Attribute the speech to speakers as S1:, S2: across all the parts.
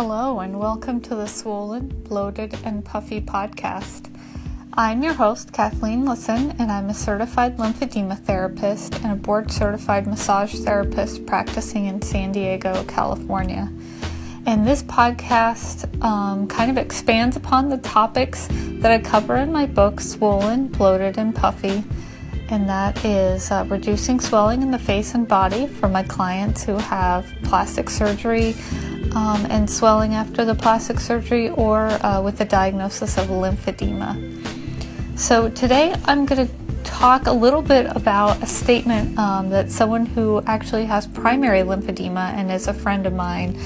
S1: Hello, and welcome to the Swollen, Bloated, and Puffy podcast. I'm your host, Kathleen Lisson, and I'm a certified lymphedema therapist and a board certified massage therapist practicing in San Diego, California. And this podcast um, kind of expands upon the topics that I cover in my book, Swollen, Bloated, and Puffy. And that is uh, reducing swelling in the face and body for my clients who have plastic surgery, um, and swelling after the plastic surgery or uh, with the diagnosis of lymphedema. So, today I'm going to talk a little bit about a statement um, that someone who actually has primary lymphedema and is a friend of mine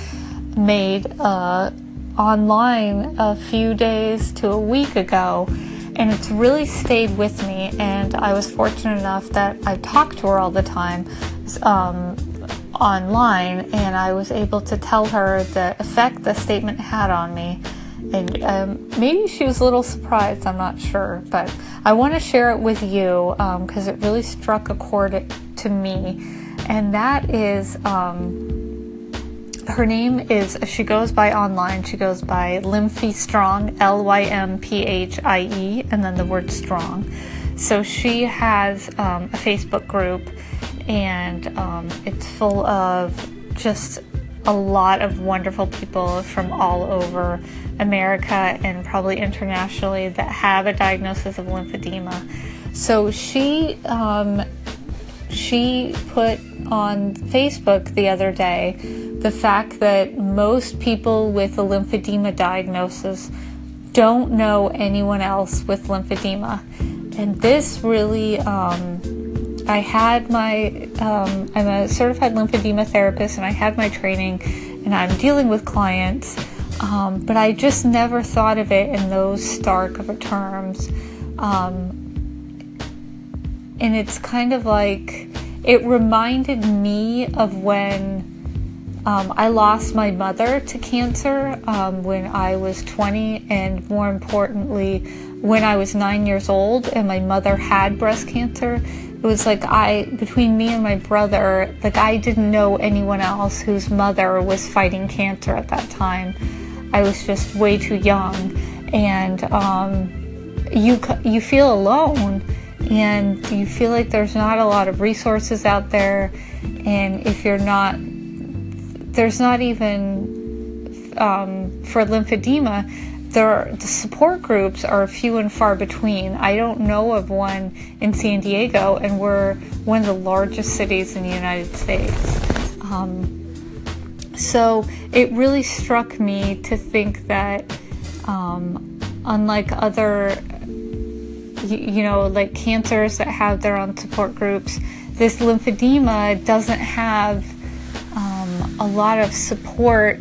S1: made uh, online a few days to a week ago. And it's really stayed with me, and I was fortunate enough that I talked to her all the time. Um, online, and I was able to tell her the effect the statement had on me. And um, maybe she was a little surprised, I'm not sure, but I want to share it with you because um, it really struck a chord to me. And that is, um, her name is, she goes by online, she goes by Lymphie Strong, L Y M P H I E, and then the word strong. So she has um, a Facebook group and um, it's full of just a lot of wonderful people from all over America and probably internationally that have a diagnosis of lymphedema. So she um, she put on Facebook the other day the fact that most people with a lymphedema diagnosis don't know anyone else with lymphedema, and this really. Um, I had my, um, I'm a certified lymphedema therapist and I had my training and I'm dealing with clients, um, but I just never thought of it in those stark of terms. Um, and it's kind of like, it reminded me of when um, I lost my mother to cancer um, when I was 20, and more importantly, when I was nine years old, and my mother had breast cancer it was like I, between me and my brother, like I didn't know anyone else whose mother was fighting cancer at that time. I was just way too young, and um, you you feel alone, and you feel like there's not a lot of resources out there, and if you're not, there's not even um, for lymphedema there the support groups are few and far between. I don't know of one in San Diego, and we're one of the largest cities in the United States. Um, so it really struck me to think that, um, unlike other, you, you know, like cancers that have their own support groups, this lymphedema doesn't have a lot of support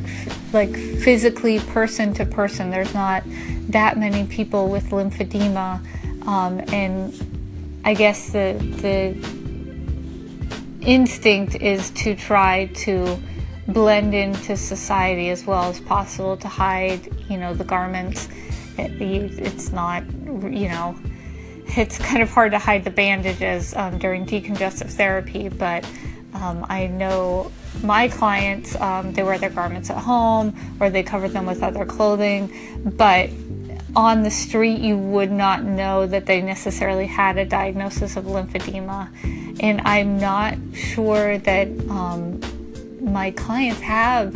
S1: like physically person to person. There's not that many people with lymphedema, um, and I guess the the instinct is to try to blend into society as well as possible to hide, you know, the garments. It, it's not, you know, it's kind of hard to hide the bandages um, during decongestive therapy, but um, I know my clients, um, they wear their garments at home or they cover them with other clothing, but on the street, you would not know that they necessarily had a diagnosis of lymphedema. And I'm not sure that um, my clients have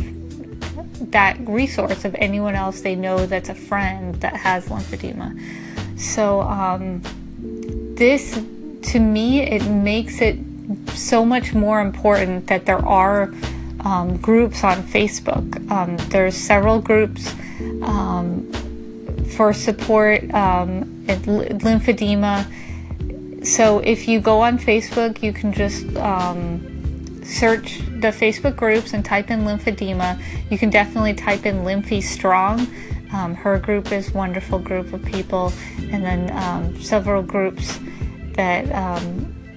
S1: that resource of anyone else they know that's a friend that has lymphedema. So, um, this to me, it makes it so much more important that there are um, groups on Facebook. Um, there's several groups um, for support um, lymphedema. So if you go on Facebook, you can just um, search the Facebook groups and type in lymphedema. You can definitely type in Lymphie Strong. Um, her group is wonderful group of people, and then several groups that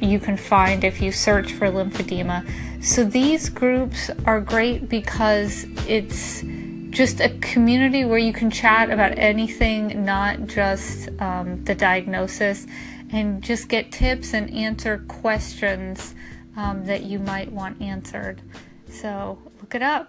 S1: you can find if you search for lymphedema. So these groups are great because it's just a community where you can chat about anything, not just um, the diagnosis, and just get tips and answer questions um, that you might want answered. So look it up.